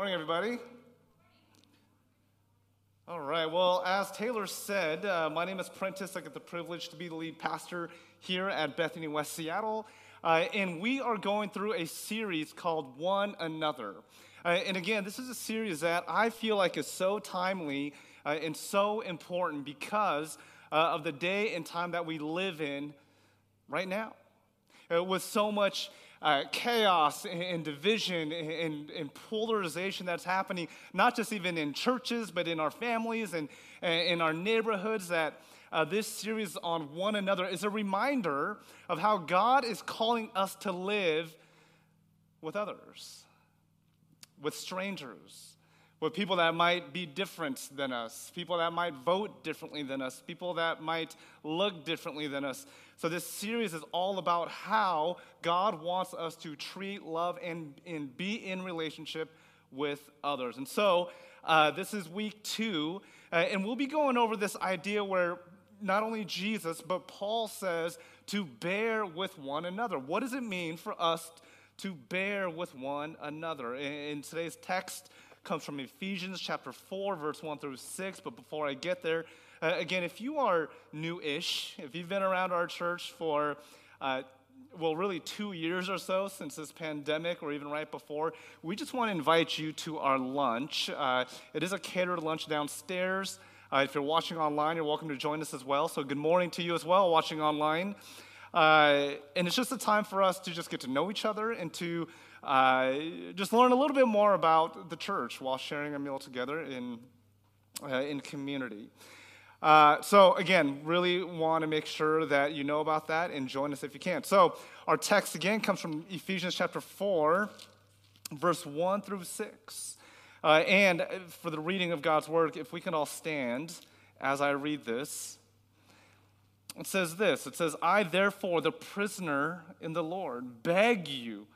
Morning, everybody. All right. Well, as Taylor said, uh, my name is Prentice. I get the privilege to be the lead pastor here at Bethany West Seattle. Uh, and we are going through a series called One Another. Uh, and again, this is a series that I feel like is so timely uh, and so important because uh, of the day and time that we live in right now. Uh, with so much uh, chaos and division and, and, polarization that's happening, not just even in churches, but in our families and, in our neighborhoods, that uh, this series on one another is a reminder of how God is calling us to live with others, with strangers, with people that might be different than us, people that might vote differently than us, people that might look differently than us. So, this series is all about how God wants us to treat, love, and, and be in relationship with others. And so, uh, this is week two, uh, and we'll be going over this idea where not only Jesus, but Paul says to bear with one another. What does it mean for us to bear with one another? And today's text, comes from Ephesians chapter 4, verse 1 through 6. But before I get there, uh, again, if you are new ish, if you've been around our church for uh, well, really two years or so since this pandemic, or even right before, we just want to invite you to our lunch. Uh, it is a catered lunch downstairs. Uh, if you're watching online, you're welcome to join us as well. So, good morning to you as well, watching online. Uh, and it's just a time for us to just get to know each other and to uh, just learn a little bit more about the church while sharing a meal together in, uh, in community. Uh, so, again, really want to make sure that you know about that and join us if you can. So, our text again comes from Ephesians chapter 4, verse 1 through 6. Uh, and for the reading of God's word, if we can all stand as I read this, it says this It says, I, therefore, the prisoner in the Lord, beg you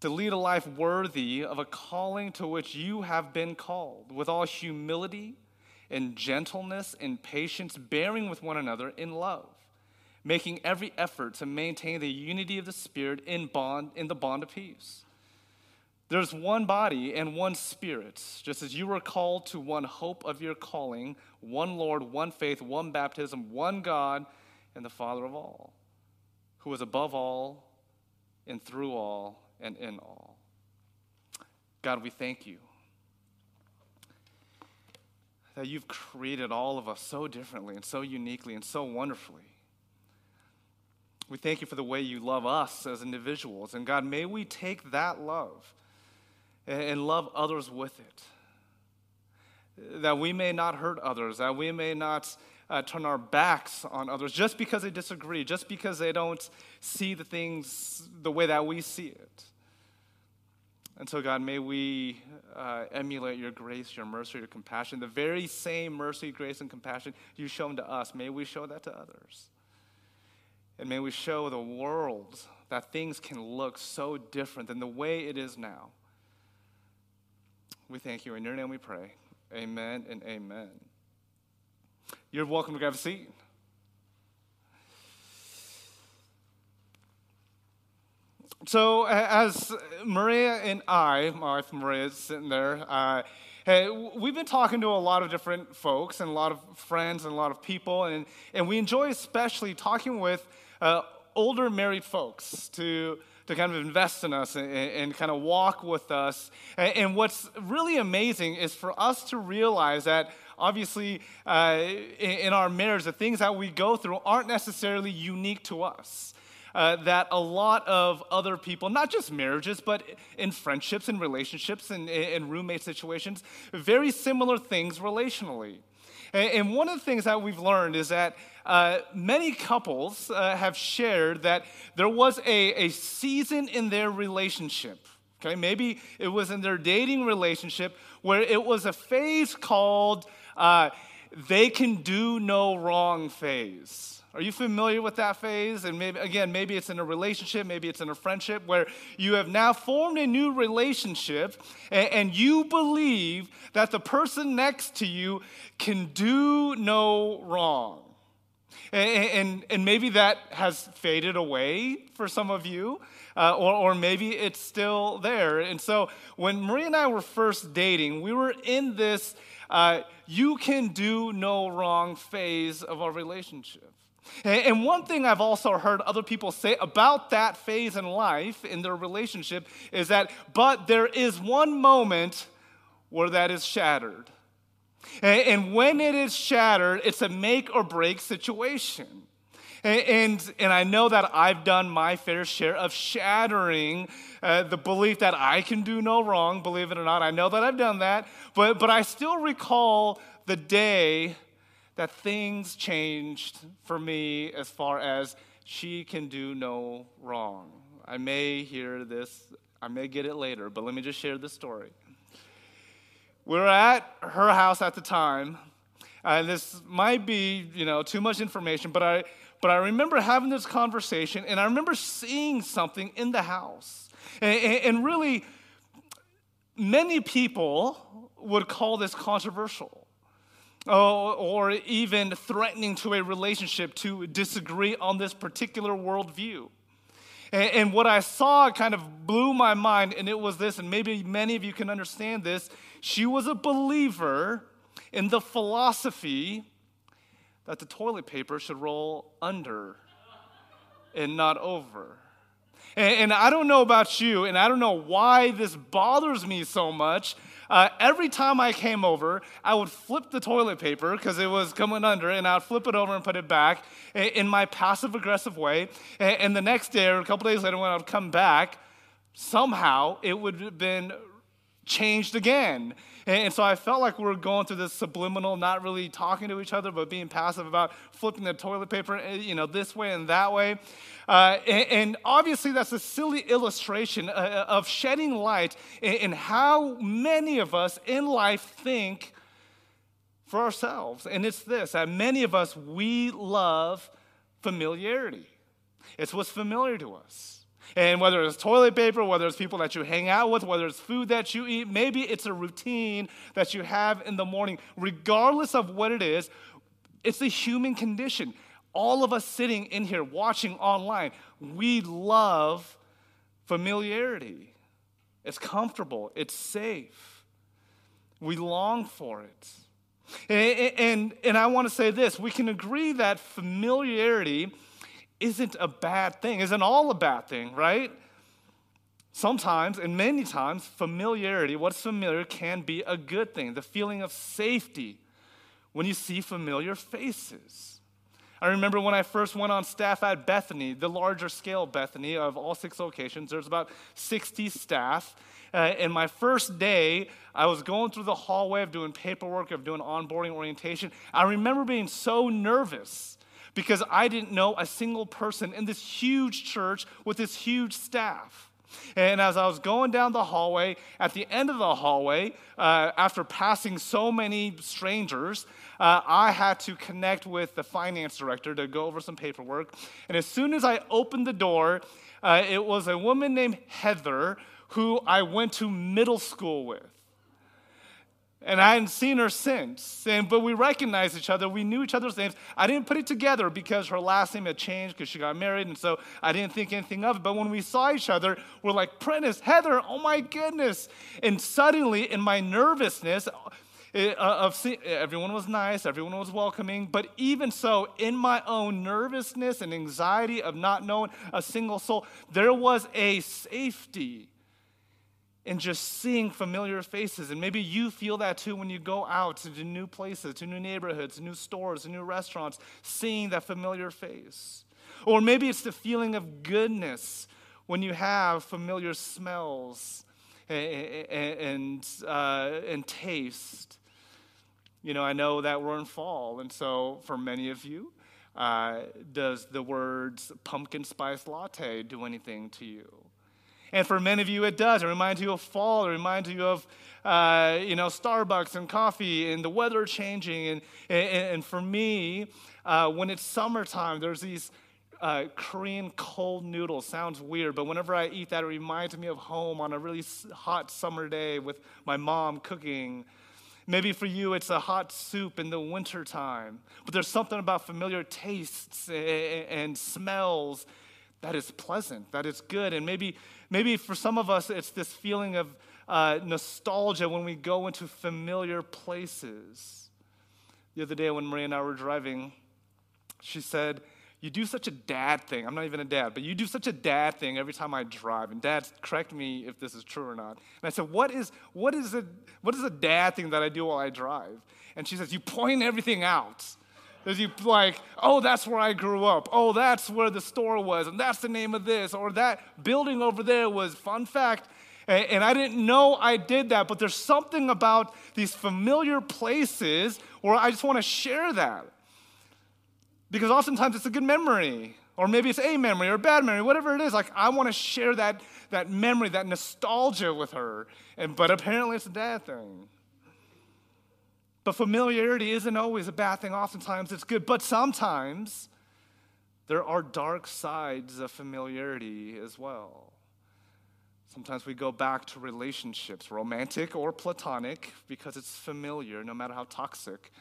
to lead a life worthy of a calling to which you have been called, with all humility and gentleness and patience, bearing with one another in love, making every effort to maintain the unity of the Spirit in, bond, in the bond of peace. There's one body and one spirit, just as you were called to one hope of your calling, one Lord, one faith, one baptism, one God, and the Father of all, who is above all and through all and in all. God, we thank you that you've created all of us so differently and so uniquely and so wonderfully. We thank you for the way you love us as individuals. And God, may we take that love and love others with it. That we may not hurt others, that we may not uh, turn our backs on others just because they disagree, just because they don't see the things the way that we see it. And so, God, may we uh, emulate your grace, your mercy, your compassion, the very same mercy, grace, and compassion you've shown to us. May we show that to others. And may we show the world that things can look so different than the way it is now. We thank you. In your name we pray. Amen and amen. You're welcome to grab a seat. So, as Maria and I, my wife Maria is sitting there, uh, hey, we've been talking to a lot of different folks and a lot of friends and a lot of people, and, and we enjoy especially talking with uh, older married folks to, to kind of invest in us and, and kind of walk with us. And, and, what's really amazing is for us to realize that obviously uh, in, in our marriage, the things that we go through aren't necessarily unique to us uh, that a lot of other people, not just marriages, but in friendships and relationships and, and roommate situations, very similar things relationally. And one of the things that we've learned is that uh, many couples uh, have shared that there was a, a season in their relationship. Okay, maybe it was in their dating relationship where it was a phase called uh, they can do no wrong phase. Are you familiar with that phase? And maybe, again, maybe it's in a relationship, maybe it's in a friendship where you have now formed a new relationship and, and you believe that the person next to you can do no wrong. And, and, and, maybe that has faded away for some of you. uh, or, or maybe it's still there. And so when Maria and I were first dating, we were in this uh, you can do no wrong phase of our relationship. And one thing I've also heard other people say about that phase in life, in their relationship, is that, but there is one moment where that is shattered. And when it is shattered, it's a make or break situation. And, and I know that I've done my fair share of shattering uh, the belief that I can do no wrong, believe it or not. I know that I've done that, but, but I still recall the day that things changed for me as far as she can do no wrong. I may hear this, I may get it later, but let me just share this story. We were at her house at the time, and this might be, you know, too much information, but I, but I remember having this conversation, and I remember seeing something in the house. And, and really, many people would call this controversial Oh, or even threatening to a relationship to disagree on this particular worldview. And what I saw kind of blew my mind, and it was this, and maybe many of you can understand this. She was a believer in the philosophy that the toilet paper should roll under and not over. And, and, I don't know about you, and I don't know why this bothers me so much. Uh, every time I came over, I would flip the toilet paper because it was coming under, and I would flip it over and put it back in my passive aggressive way. And, and the next day, or a couple days later, when I would come back, somehow it would have been changed again. And, so I felt like we were going through this subliminal, not really talking to each other, but being passive about flipping the toilet paper, eh, you know, this way and that way. Uh, and, and, obviously, that's a silly illustration uh, uh, of shedding light in, in how many of us in life think for ourselves. And it's this that many of us, we love familiarity. It's what's familiar to us. And whether it's toilet paper, whether it's people that you hang out with, whether it's food that you eat, maybe it's a routine that you have in the morning, regardless of what it is, it's a human condition. All of us sitting in here watching online, we love familiarity. It's comfortable, it's safe. We long for it. And, and, and I want to say this we can agree that familiarity isn't a bad thing, isn't all a bad thing, right? Sometimes, and many times, familiarity, what's familiar, can be a good thing. The feeling of safety when you see familiar faces. I remember when I first went on staff at Bethany, the larger scale Bethany of all six locations, there's about 60 staff. Uh, and my first day, I was going through the hallway of doing paperwork, of doing onboarding orientation. I remember being so nervous because I didn't know a single person in this huge church with this huge staff. And as I was going down the hallway, at the end of the hallway, uh, after passing so many strangers, uh, I had to connect with the finance director to go over some paperwork. And as soon as I opened the door, uh, it was a woman named Heather who I went to middle school with and I hadn't seen her since. And, but we recognized each other. We knew each other's names. I didn't put it together because her last name had changed because she got married, and so I didn't think anything of it. But when we saw each other, we're like, Prentice, Heather, oh my goodness. And suddenly, in my nervousness, uh, of see, everyone was nice, everyone was welcoming, but even so, in my own nervousness and anxiety of not knowing a single soul, there was a safety and just seeing familiar faces. And maybe you feel that too when you go out to new places, to new neighborhoods, new stores, to new restaurants, seeing that familiar face. Or maybe it's the feeling of goodness when you have familiar smells and, and, uh, and taste. You know, I know that we're in fall, and so for many of you, uh, does the words pumpkin spice latte do anything to you? And for many of you, it does. It reminds you of fall. It reminds you of, uh, you know, Starbucks and coffee and the weather changing. And, and, and for me, uh, when it's summertime, there's these uh, Korean cold noodles. Sounds weird, but whenever I eat that, it reminds me of home on a really hot summer day with my mom cooking. Maybe for you, it's a hot soup in the wintertime. But there's something about familiar tastes and, and smells that is pleasant, that is good. And maybe, maybe for some of us, it's this feeling of uh, nostalgia when we go into familiar places. The other day when Maria and I were driving, she said, You do such a dad thing. I'm not even a dad, but you do such a dad thing every time I drive. And dad, correct me if this is true or not. And I said, What is, what is, a, what is a dad thing that I do while I drive? And she says, You point everything out. There's you like, oh, that's where I grew up. Oh, that's where the store was, and that's the name of this, or that building over there was. Fun fact, and I didn't know I did that, but there's something about these familiar places where I just want to share that. Because oftentimes it's a good memory, or maybe it's a memory or a bad memory, whatever it is. Like, I want to share that, that memory, that nostalgia with her. And, but apparently it's a dad thing. But familiarity isn't always a bad thing. Oftentimes it's good. But sometimes there are dark sides of familiarity as well. Sometimes we go back to relationships, romantic or platonic, because it's familiar, no matter how toxic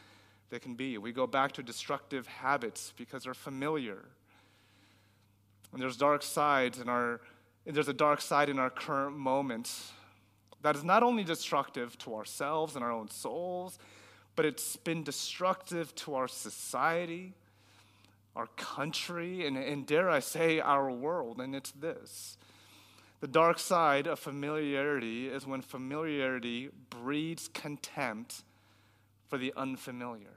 they can be. We go back to destructive habits because they're familiar. And there's dark sides in our there's a dark side in our current moment that is not only destructive to ourselves and our own souls, but it's been destructive to our society, our country, and, and dare I say, our world. And it's this the dark side of familiarity is when familiarity breeds contempt for the unfamiliar.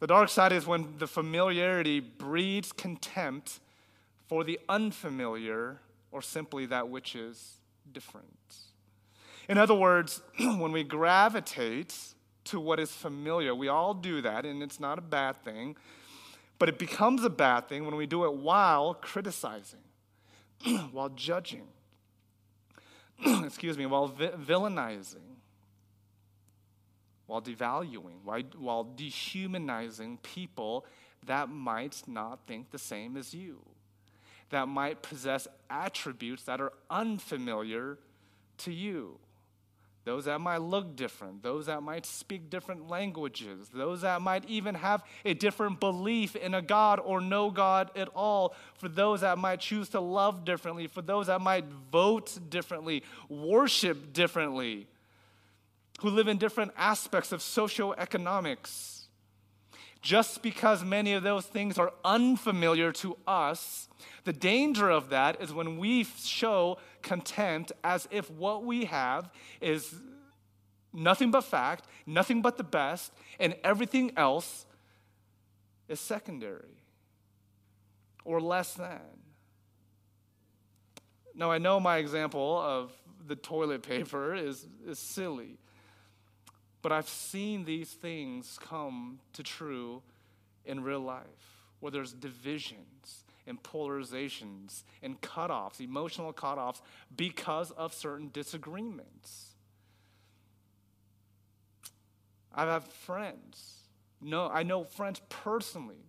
The dark side is when the familiarity breeds contempt for the unfamiliar or simply that which is different. In other words, when we gravitate to what is familiar, we all do that, and it's not a bad thing, but it becomes a bad thing when we do it while criticizing while judging, excuse me, while vi- villainizing, while devaluing, while, while dehumanizing people that might not think the same as you, that might possess attributes that are unfamiliar to you those that might look different, those that might speak different languages, those that might even have a different belief in a God or no God at all, for those that might choose to love differently, for those that might vote differently, worship differently, who live in different aspects of socioeconomics. Just because many of those things are unfamiliar to us, the danger of that is when we show contempt as if what we have is nothing but fact, nothing but the best, and everything else is secondary or less than. Now, I know my example of the toilet paper is, is silly. But I've seen these things come to true in real life, where there's divisions and polarizations and cutoffs, emotional cutoffs, because of certain disagreements. I have friends. No, I know friends personally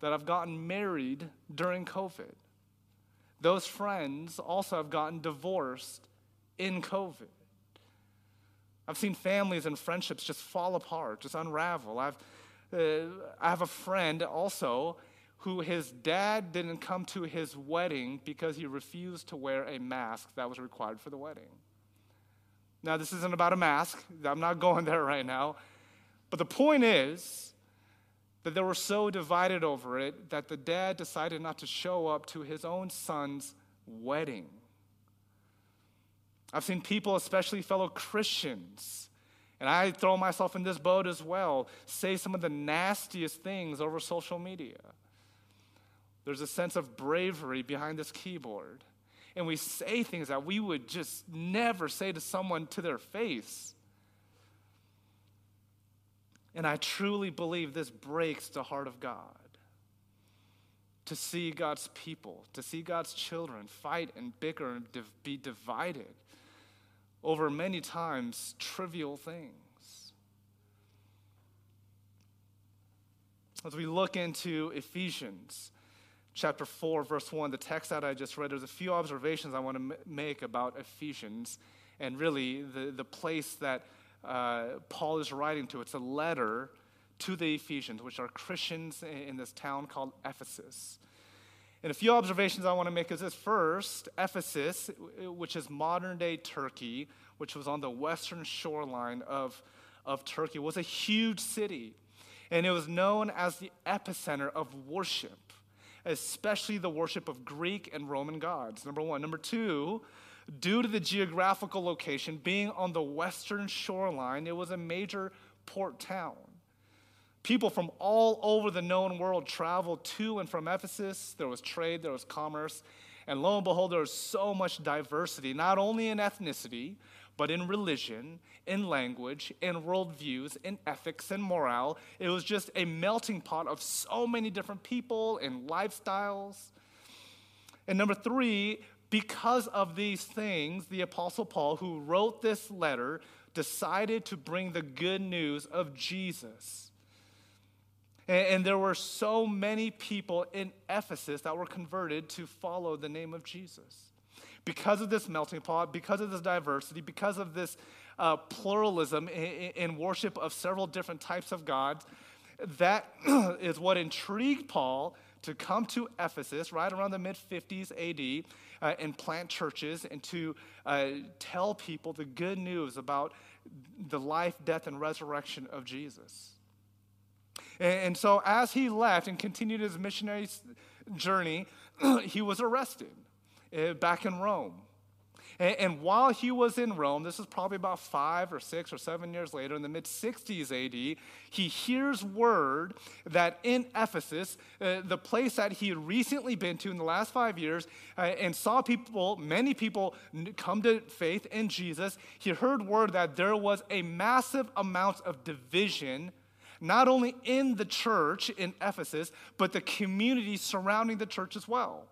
that have gotten married during COVID. Those friends also have gotten divorced in COVID. I've seen families and friendships just fall apart, just unravel. I've, uh, I have a friend also who his dad didn't come to his wedding because he refused to wear a mask that was required for the wedding. Now, this isn't about a mask. I'm not going there right now. But the point is that they were so divided over it that the dad decided not to show up to his own son's wedding. I've seen people, especially fellow Christians, and I throw myself in this boat as well, say some of the nastiest things over social media. There's a sense of bravery behind this keyboard. And we say things that we would just never say to someone to their face. And I truly believe this breaks the heart of God. To see God's people, to see God's children fight and bicker and div- be divided over many times trivial things. As we look into Ephesians chapter 4, verse 1, the text that I just read, there's a few observations I want to make about Ephesians and really the, the place that uh, Paul is writing to. It's a letter to the Ephesians, which are Christians in this town called Ephesus. And a few observations I want to make is this first, Ephesus, which is modern day Turkey, which was on the western shoreline of, of Turkey, was a huge city. And it was known as the epicenter of worship, especially the worship of Greek and Roman gods, number one. Number two, due to the geographical location being on the western shoreline, it was a major port town. People from all over the known world traveled to and from Ephesus. There was trade, there was commerce. And lo and behold, there was so much diversity, not only in ethnicity, but in religion, in language, in worldviews, in ethics, and morale. It was just a melting pot of so many different people and lifestyles. And number three, because of these things, the Apostle Paul, who wrote this letter, decided to bring the good news of Jesus and, and there were so many people in Ephesus that were converted to follow the name of Jesus. Because of this melting pot, because of this diversity, because of this uh, pluralism in, in worship of several different types of gods, that is what intrigued Paul to come to Ephesus right around the mid 50s AD uh, and plant churches and to uh, tell people the good news about the life, death, and resurrection of Jesus. And so, as he left and continued his missionary journey, he was arrested eh, back in Rome. And while he was in Rome, this is probably about five or six or seven years later, in the mid 60s AD, he hears word that in Ephesus, uh, the place that he had recently been to in the last five years, uh, and saw people, many people come to faith in Jesus, he heard word that there was a massive amount of division not only in the church in Ephesus, but the community surrounding the church as well.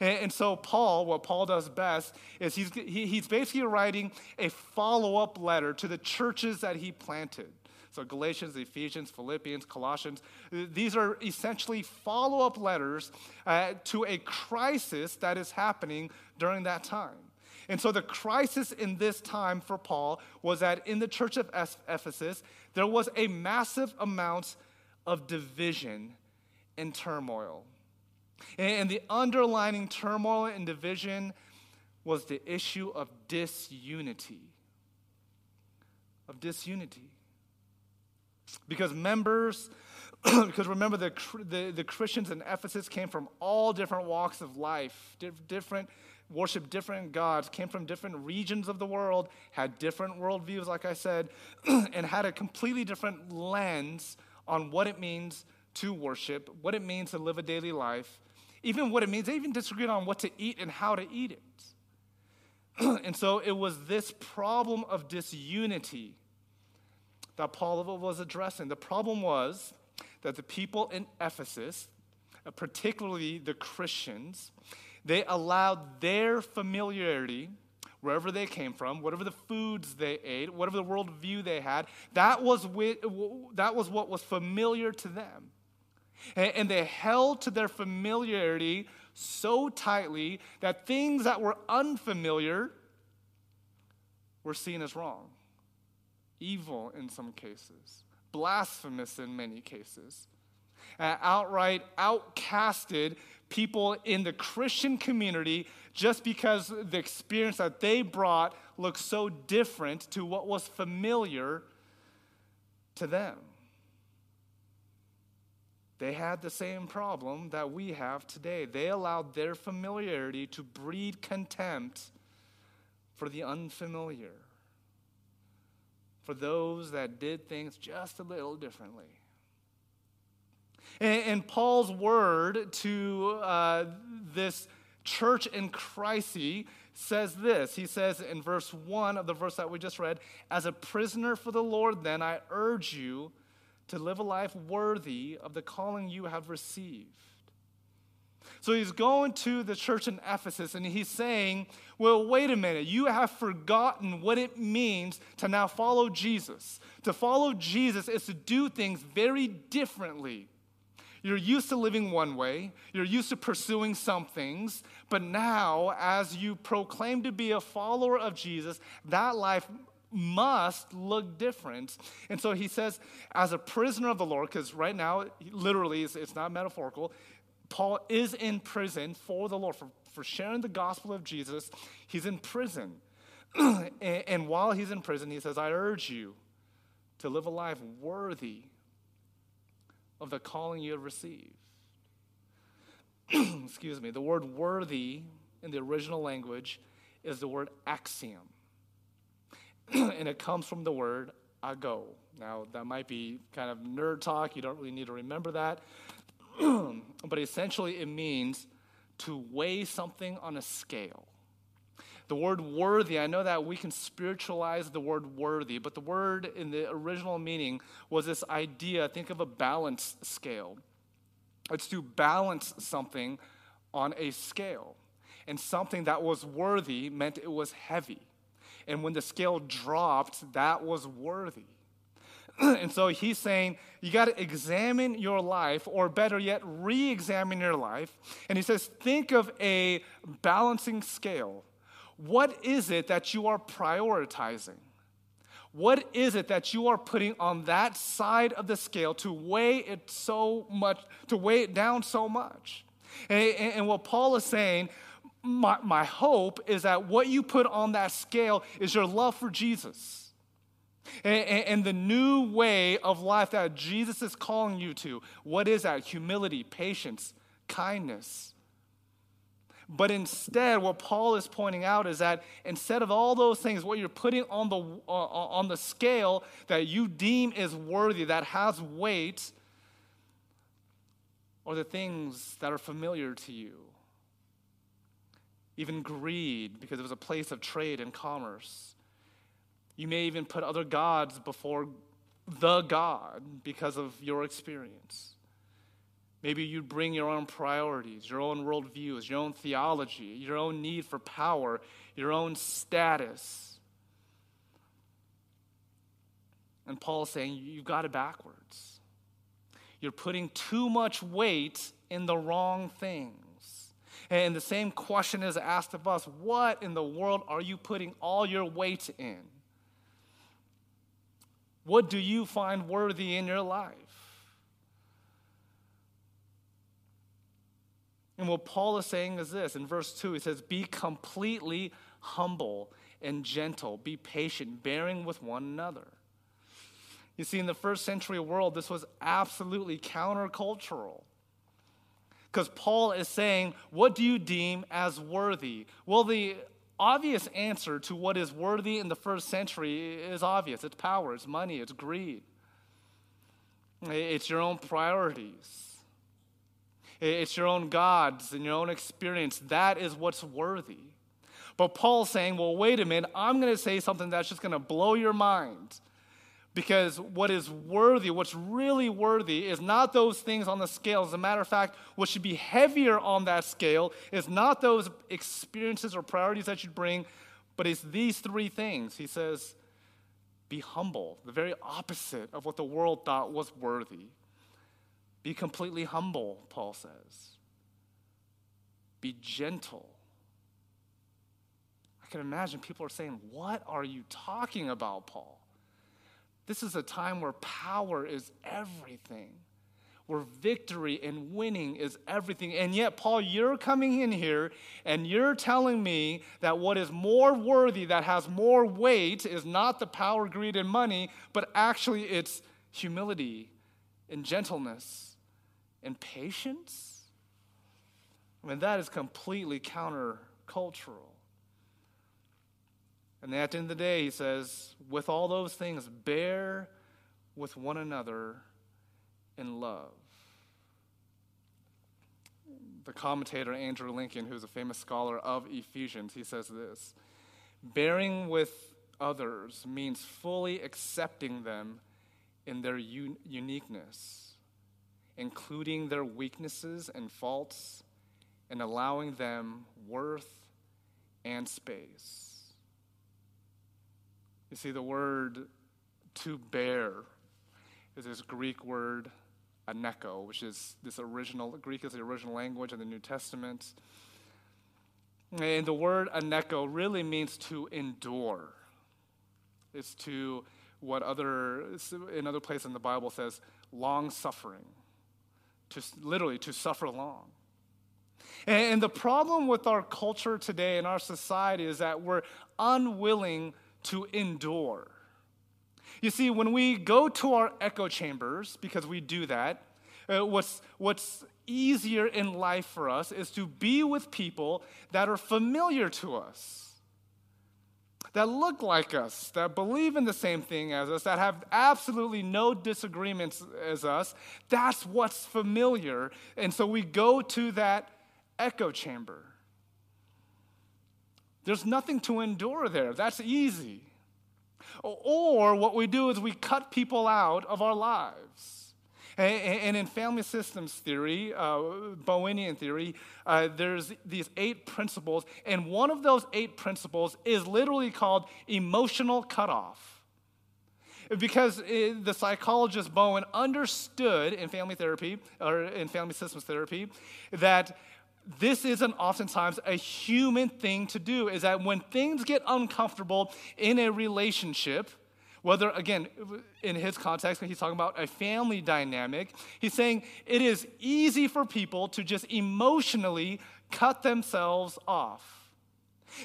And, and so, Paul, what Paul does best is he's, he, he's basically writing a follow up letter to the churches that he planted. So, Galatians, Ephesians, Philippians, Colossians, these are essentially follow up letters uh, to a crisis that is happening during that time. And so the crisis in this time for Paul was that in the church of Ephesus, there was a massive amount of division and turmoil. And the underlining turmoil and division was the issue of disunity. Of disunity. Because members, because remember, the, the, the, Christians in Ephesus came from all different walks of life, different worshiped different gods, came from different regions of the world, had different worldviews, like I said, and had a completely different lens on what it means to worship, what it means to live a daily life, even what it means. They even disagreed on what to eat and how to eat it. and so it was this problem of disunity that Paul was addressing. The problem was that the people in Ephesus, uh, particularly the Christians, they allowed their familiarity, wherever they came from, whatever the foods they ate, whatever the worldview they had, that was, that was what was familiar to them. And they held to their familiarity so tightly that things that were unfamiliar were seen as wrong, evil in some cases, blasphemous in many cases, uh, outright outcasted people in the Christian community just because the experience that they brought looked so different to what was familiar to them. They had the same problem that we have today. They allowed their familiarity to breed contempt for the unfamiliar, for those that did things just a little differently. And, and Paul's word to uh, this church in crisis says this. He says in verse 1 of the verse that we just read, As a prisoner for the Lord, then, I urge you to live a life worthy of the calling you have received. So he's going to the church in Ephesus and he's saying, Well, wait a minute. You have forgotten what it means to now follow Jesus. To follow Jesus is to do things very differently. You're used to living one way, you're used to pursuing some things, but now, as you proclaim to be a follower of Jesus, that life must look different. And so he says, as a prisoner of the Lord, because right now, literally, it's, it's not metaphorical, Paul is in prison for the Lord, for, for sharing the gospel of Jesus. He's in prison. and, and while he's in prison, he says, I urge you to live a life worthy of the calling you have received. Excuse me. The word worthy in the original language is the word axios. and it comes from the word ago. Now, that might be kind of nerd talk. You don't really need to remember that. but essentially, it means to weigh something on a scale. The word worthy, I know that we can spiritualize the word worthy, but the word in the original meaning was this idea think of a balance scale. It's to balance something on a scale. And something that was worthy meant it was heavy. And when the scale dropped, that was worthy. and so he's saying you got to examine your life, or better yet, re examine your life. And he says, think of a balancing scale. What is it that you are prioritizing? What is it that you are putting on that side of the scale to weigh it so much, to weigh it down so much? And, and what Paul is saying, my, my hope is that what you put on that scale is your love for Jesus. And, and, the new way of life that Jesus is calling you to. What is that? Humility, patience, kindness. But instead, what Paul is pointing out is that instead of all those things, what you're putting on the, uh, on the scale that you deem is worthy, that has weight, are the things that are familiar to you. Even greed, because it was a place of trade and commerce. You may even put other gods before the God because of your experience. Maybe you'd bring your own priorities, your own worldviews, your own theology, your own need for power, your own status. And Paul's saying you've got it backwards. You're putting too much weight in the wrong things. And the same question is asked of us what in the world are you putting all your weight in? What do you find worthy in your life? And what Paul is saying is this in verse 2, he says, Be completely humble and gentle, be patient, bearing with one another. You see, in the first century world, this was absolutely countercultural. Because Paul is saying, What do you deem as worthy? Well, the obvious answer to what is worthy in the first century is obvious it's power, it's money, it's greed, it's your own priorities. It's your own gods and your own experience. That is what's worthy. But Paul's saying, well, wait a minute, I'm going to say something that's just going to blow your mind. Because what is worthy, what's really worthy, is not those things on the scale. As a matter of fact, what should be heavier on that scale is not those experiences or priorities that you bring, but it's these three things. He says, be humble, the very opposite of what the world thought was worthy. Be completely humble, Paul says. Be gentle. I can imagine people are saying, What are you talking about, Paul? This is a time where power is everything, where victory and winning is everything. And yet, Paul, you're coming in here and you're telling me that what is more worthy, that has more weight, is not the power, greed, and money, but actually it's humility and gentleness and patience? I mean, that is completely countercultural. And at the end of the day, he says, with all those things, bear with one another in love. The commentator Andrew Lincoln, who's a famous scholar of Ephesians, he says this Bearing with others means fully accepting them in their un- uniqueness including their weaknesses and faults, and allowing them worth and space. You see, the word to bear is this Greek word aneko, which is this original, Greek is the original language in the New Testament. And the word aneko really means to endure. It's to what other, in other places in the Bible says, long suffering to literally to suffer long. And the problem with our culture today and our society is that we're unwilling to endure. You see, when we go to our echo chambers, because we do that, uh, what's, what's easier in life for us is to be with people that are familiar to us that look like us, that believe in the same thing as us, that have absolutely no disagreements as us. That's what's familiar. And so we go to that echo chamber. There's nothing to endure there. That's easy. Or what we do is we cut people out of our lives. And in family systems theory, uh, Bowenian theory, uh, there's these eight principles, and one of those eight principles is literally called emotional cutoff. Because it, the psychologist Bowen understood in family therapy, or in family systems therapy, that this isn't oftentimes a human thing to do, is that when things get uncomfortable in a relationship, whether, again, in his context, when he's talking about a family dynamic, he's saying it is easy for people to just emotionally cut themselves off.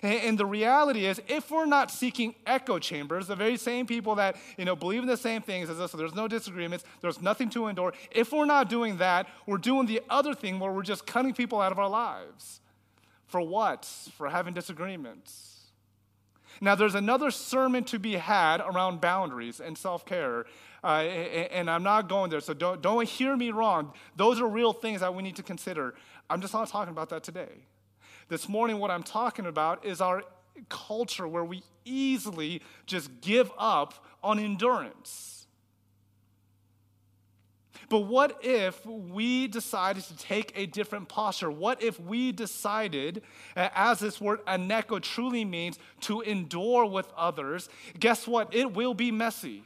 And the reality is, if we're not seeking echo chambers, the very same people that you know believe in the same things as us, so there's no disagreements, there's nothing to endure. If we're not doing that, we're doing the other thing where we're just cutting people out of our lives. For what? For having disagreements. Now, there's another sermon to be had around boundaries and self care, uh, and I'm not going there, so don't, don't hear me wrong. Those are real things that we need to consider. I'm just not talking about that today. This morning, what I'm talking about is our culture where we easily just give up on endurance. But what if we decided to take a different posture? What if we decided, uh, as this word aneko truly means, to endure with others? Guess what? It will be messy.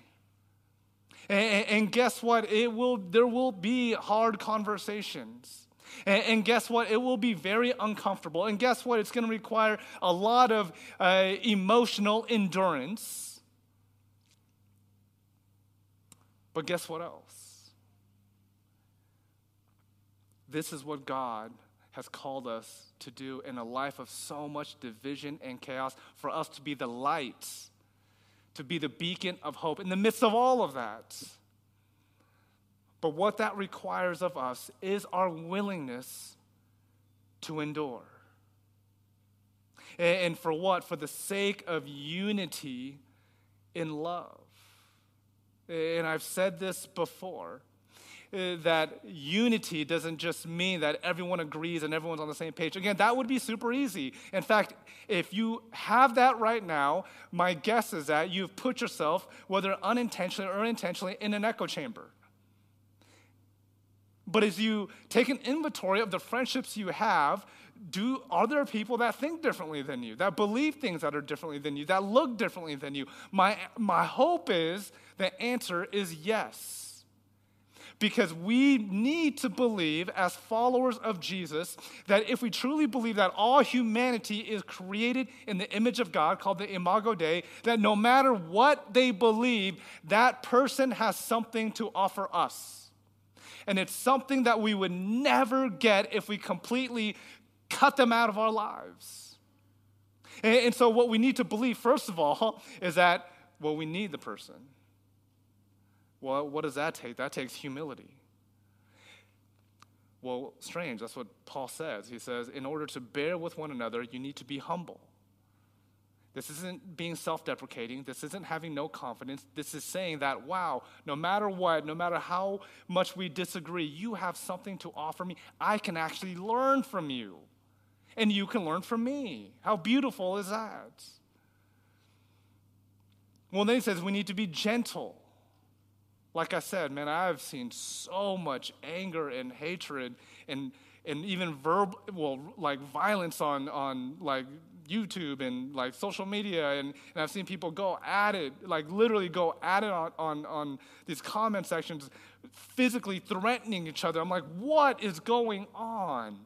And, guess what? It will, there will be hard conversations. And, and, guess what? It will be very uncomfortable. And guess what? It's going to require a lot of uh, emotional endurance. But guess what else? This is what God has called us to do in a life of so much division and chaos, for us to be the light, to be the beacon of hope in the midst of all of that. But what that requires of us is our willingness to endure. And for what? For the sake of unity in love. And I've said this before uh, that unity doesn't just mean that everyone agrees and everyone's on the same page. Again, that would be super easy. In fact, if you have that right now, my guess is that you've put yourself, whether unintentionally or intentionally, in an echo chamber. But as you take an inventory of the friendships you have, do are there people that think differently than you, that believe things that are differently than you, that look differently than you? My my hope is the answer is yes because we need to believe, as followers of Jesus, that if we truly believe that all humanity is created in the image of God, called the Imago Dei, that no matter what they believe, that person has something to offer us. And it's something that we would never get if we completely cut them out of our lives. And, so, what we need to believe, first of all, is that, well, we need the person. Well, what does that take? That takes humility. Well, strange. That's what Paul says. He says, in order to bear with one another, you need to be humble. This isn't being self deprecating. This isn't having no confidence. This is saying that, wow, no matter what, no matter how much we disagree, you have something to offer me. I can actually learn from you, and you can learn from me. How beautiful is that? Well, then he says we need to be gentle like I said, man, I've seen so much anger and hatred and and even verb well like violence on on like YouTube and like social media and, and I've seen people go at it, like literally go at it on, on, on these comment sections, physically threatening each other. I'm like, what is going on?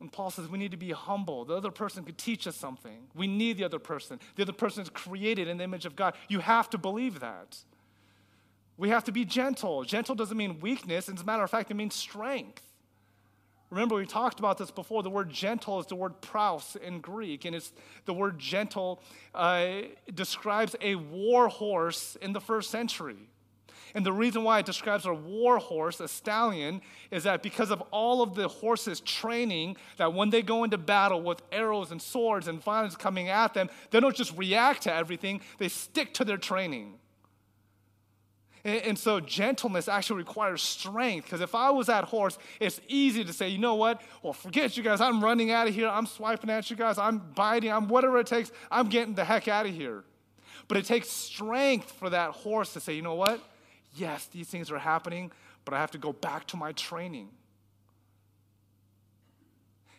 And Paul says we need to be humble. The other person could teach us something. We need the other person. The other person is created in the image of God. You have to believe that. We have to be gentle. Gentle doesn't mean weakness. As a matter of fact, it means strength. Remember, we talked about this before. The word gentle is the word praus in Greek, and it's the word gentle uh, describes a war horse in the first century. And the reason why it describes a war horse, a stallion, is that because of all of the horses' training, that when they go into battle with arrows and swords and violence coming at them, they don't just react to everything, they stick to their training. And, so gentleness actually requires strength because if I was that horse, it's easy to say, you know what? Well, forget you guys. I'm running out of here. I'm swiping at you guys. I'm biting. I'm whatever it takes. I'm getting the heck out of here. But it takes strength for that horse to say, you know what? Yes, these things are happening, but I have to go back to my training.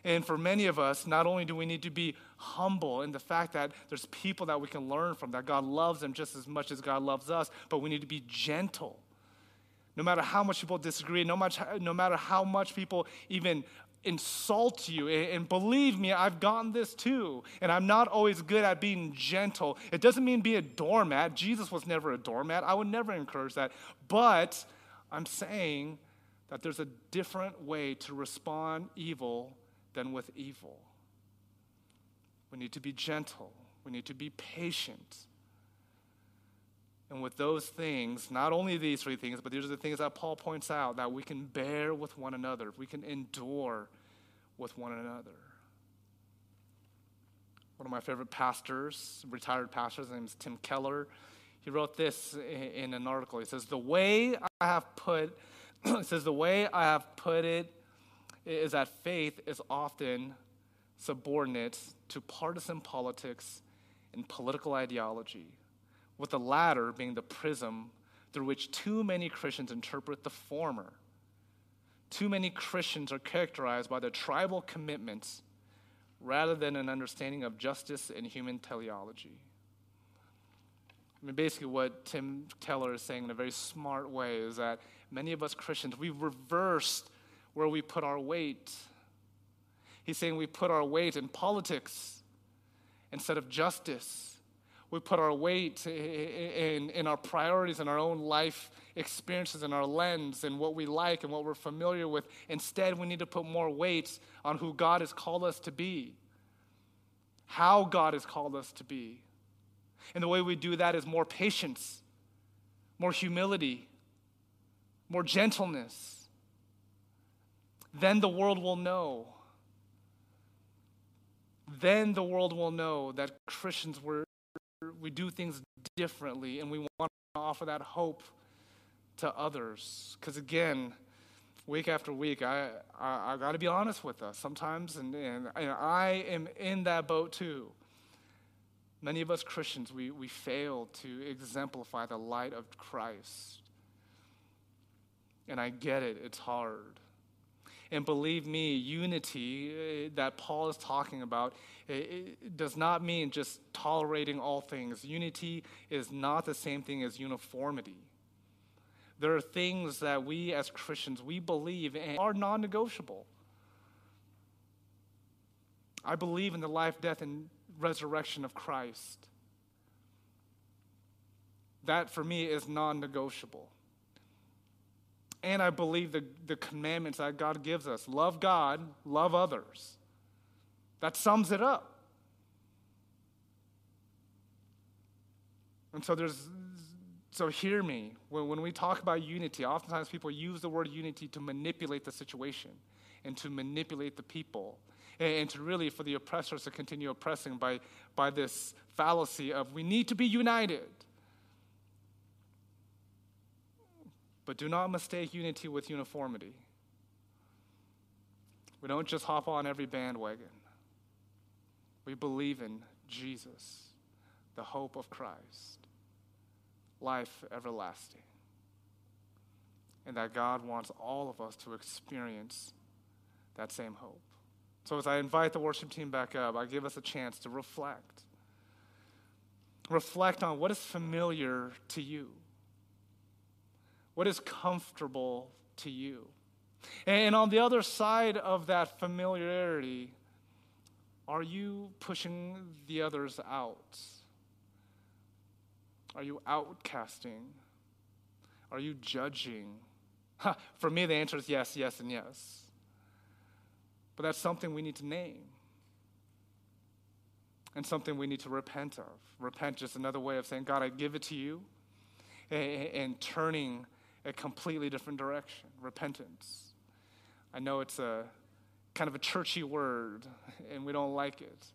And for many of us, not only do we need to be humble in the fact that there's people that we can learn from, that God loves them just as much as God loves us, but we need to be gentle. No matter how much people disagree, no, much, no matter how much people even insult you. And believe me, I've gotten this too. And I'm not always good at being gentle. It doesn't mean be a doormat. Jesus was never a doormat. I would never encourage that. But I'm saying that there's a different way to respond evil than with evil. We need to be gentle. We need to be patient. And with those things, not only these three things, but these are the things that Paul points out that we can bear with one another, we can endure with one another. One of my favorite pastors, retired pastors, his name is Tim Keller. He wrote this in an article. He says, The way I have put, says, the way I have put it is that faith is often subordinate to partisan politics and political ideology, with the latter being the prism through which too many Christians interpret the former. Too many Christians are characterized by their tribal commitments rather than an understanding of justice and human teleology. I mean, basically, what Tim Keller is saying in a very smart way is that many of us Christians, we've reversed where we put our weight. He's saying we put our weight in politics instead of justice. We put our weight in, in, our priorities and our own life experiences and our lens and what we like and what we're familiar with. Instead, we need to put more weight on who God has called us to be, how God has called us to be. And the way we do that is more patience, more humility, more gentleness then the world will know. Then the world will know that Christians were, we do things differently and we want to offer that hope to others. Because again, week after week, I, I, I got to be honest with us sometimes, and, and, and I am in that boat too. Many of us Christians, we, we fail to exemplify the light of Christ. And I get it, it's hard. And believe me, unity uh, that Paul is talking about does not mean just tolerating all things. Unity is not the same thing as uniformity. There are things that we as Christians we believe are non-negotiable. I believe in the life, death, and resurrection of Christ. That for me is non negotiable and I believe the, the commandments that God gives us love God, love others. That sums it up. And so there's so hear me. When, when we talk about unity, oftentimes people use the word unity to manipulate the situation and to manipulate the people and, and to really for the oppressors to continue oppressing by, by this fallacy of we need to be united. But do not mistake unity with uniformity. We don't just hop on every bandwagon. We believe in Jesus, the hope of Christ, life everlasting, and that God wants all of us to experience that same hope. So, as I invite the worship team back up, I give us a chance to reflect. Reflect on what is familiar to you. What is comfortable to you? And on the other side of that familiarity, are you pushing the others out? Are you outcasting? Are you judging? For me, the answer is yes, yes, and yes. But that's something we need to name. And something we need to repent of. Repent just another way of saying, God, I give it to you, and turning a completely different direction. Repentance. I know it's a kind of a churchy word, and we don't like it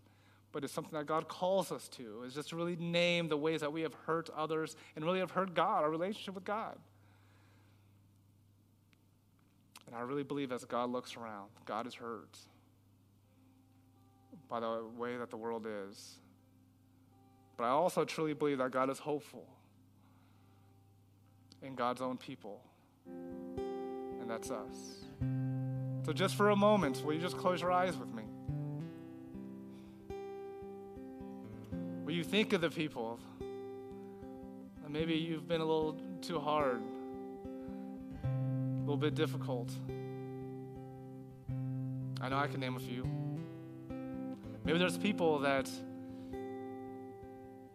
but it's something that God calls us to, is just to really name the ways that we have hurt others and really have hurt God, our relationship with God. And I really believe as God looks around, God is hurt by the way that the world is. But I also truly believe that God is hopeful in God's own people, and that's us. So, just for a moment, will you just close your eyes with me? Will you think of the people? That maybe you've been a little too hard, a little bit difficult. I know I can name a few. Maybe there's people that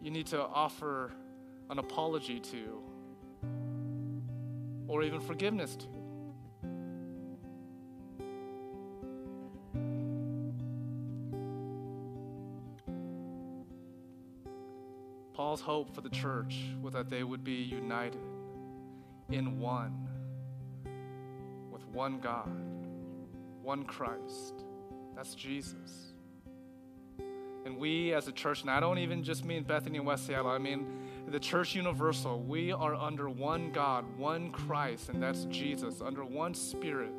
you need to offer an apology to, or even forgiveness to. Paul's hope for the church was that they would be united in one, with one God, one Christ. That's Jesus. And we as a church, and I don't even just mean Bethany and West Seattle, I mean the church universal, we are under one God, one Christ, and that's Jesus, under one Spirit.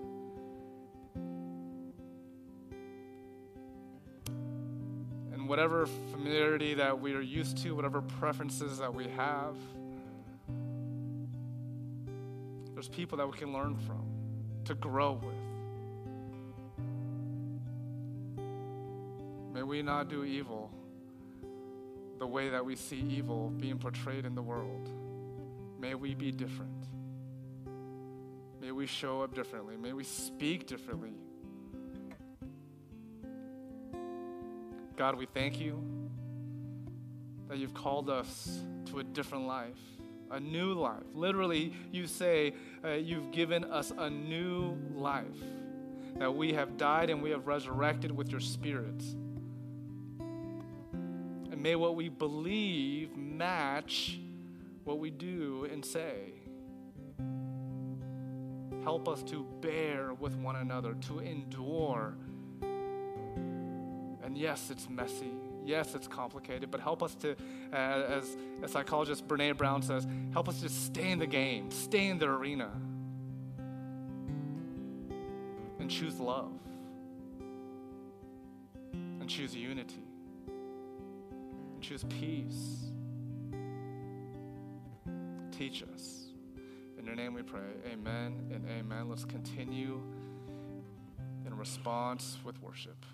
And whatever familiarity that we are used to, whatever preferences that we have, there's people that we can learn from, to grow with. May we not do evil the way that we see evil being portrayed in the world. May we be different. May we show up differently. May we speak differently. God, we thank you that you've called us to a different life, a new life. Literally, you say uh, you've given us a new life, that we have died and we have resurrected with your Spirit. May what we believe match what we do and say. Help us to bear with one another, to endure and yes, it's messy. Yes, it's complicated, but help us to, uh, as a psychologist Brene Brown says, help us to stay in the game, stay in the arena, and choose love, and choose unity, choose peace. Teach us. In your name we pray. Amen and amen. Let's continue in response with worship.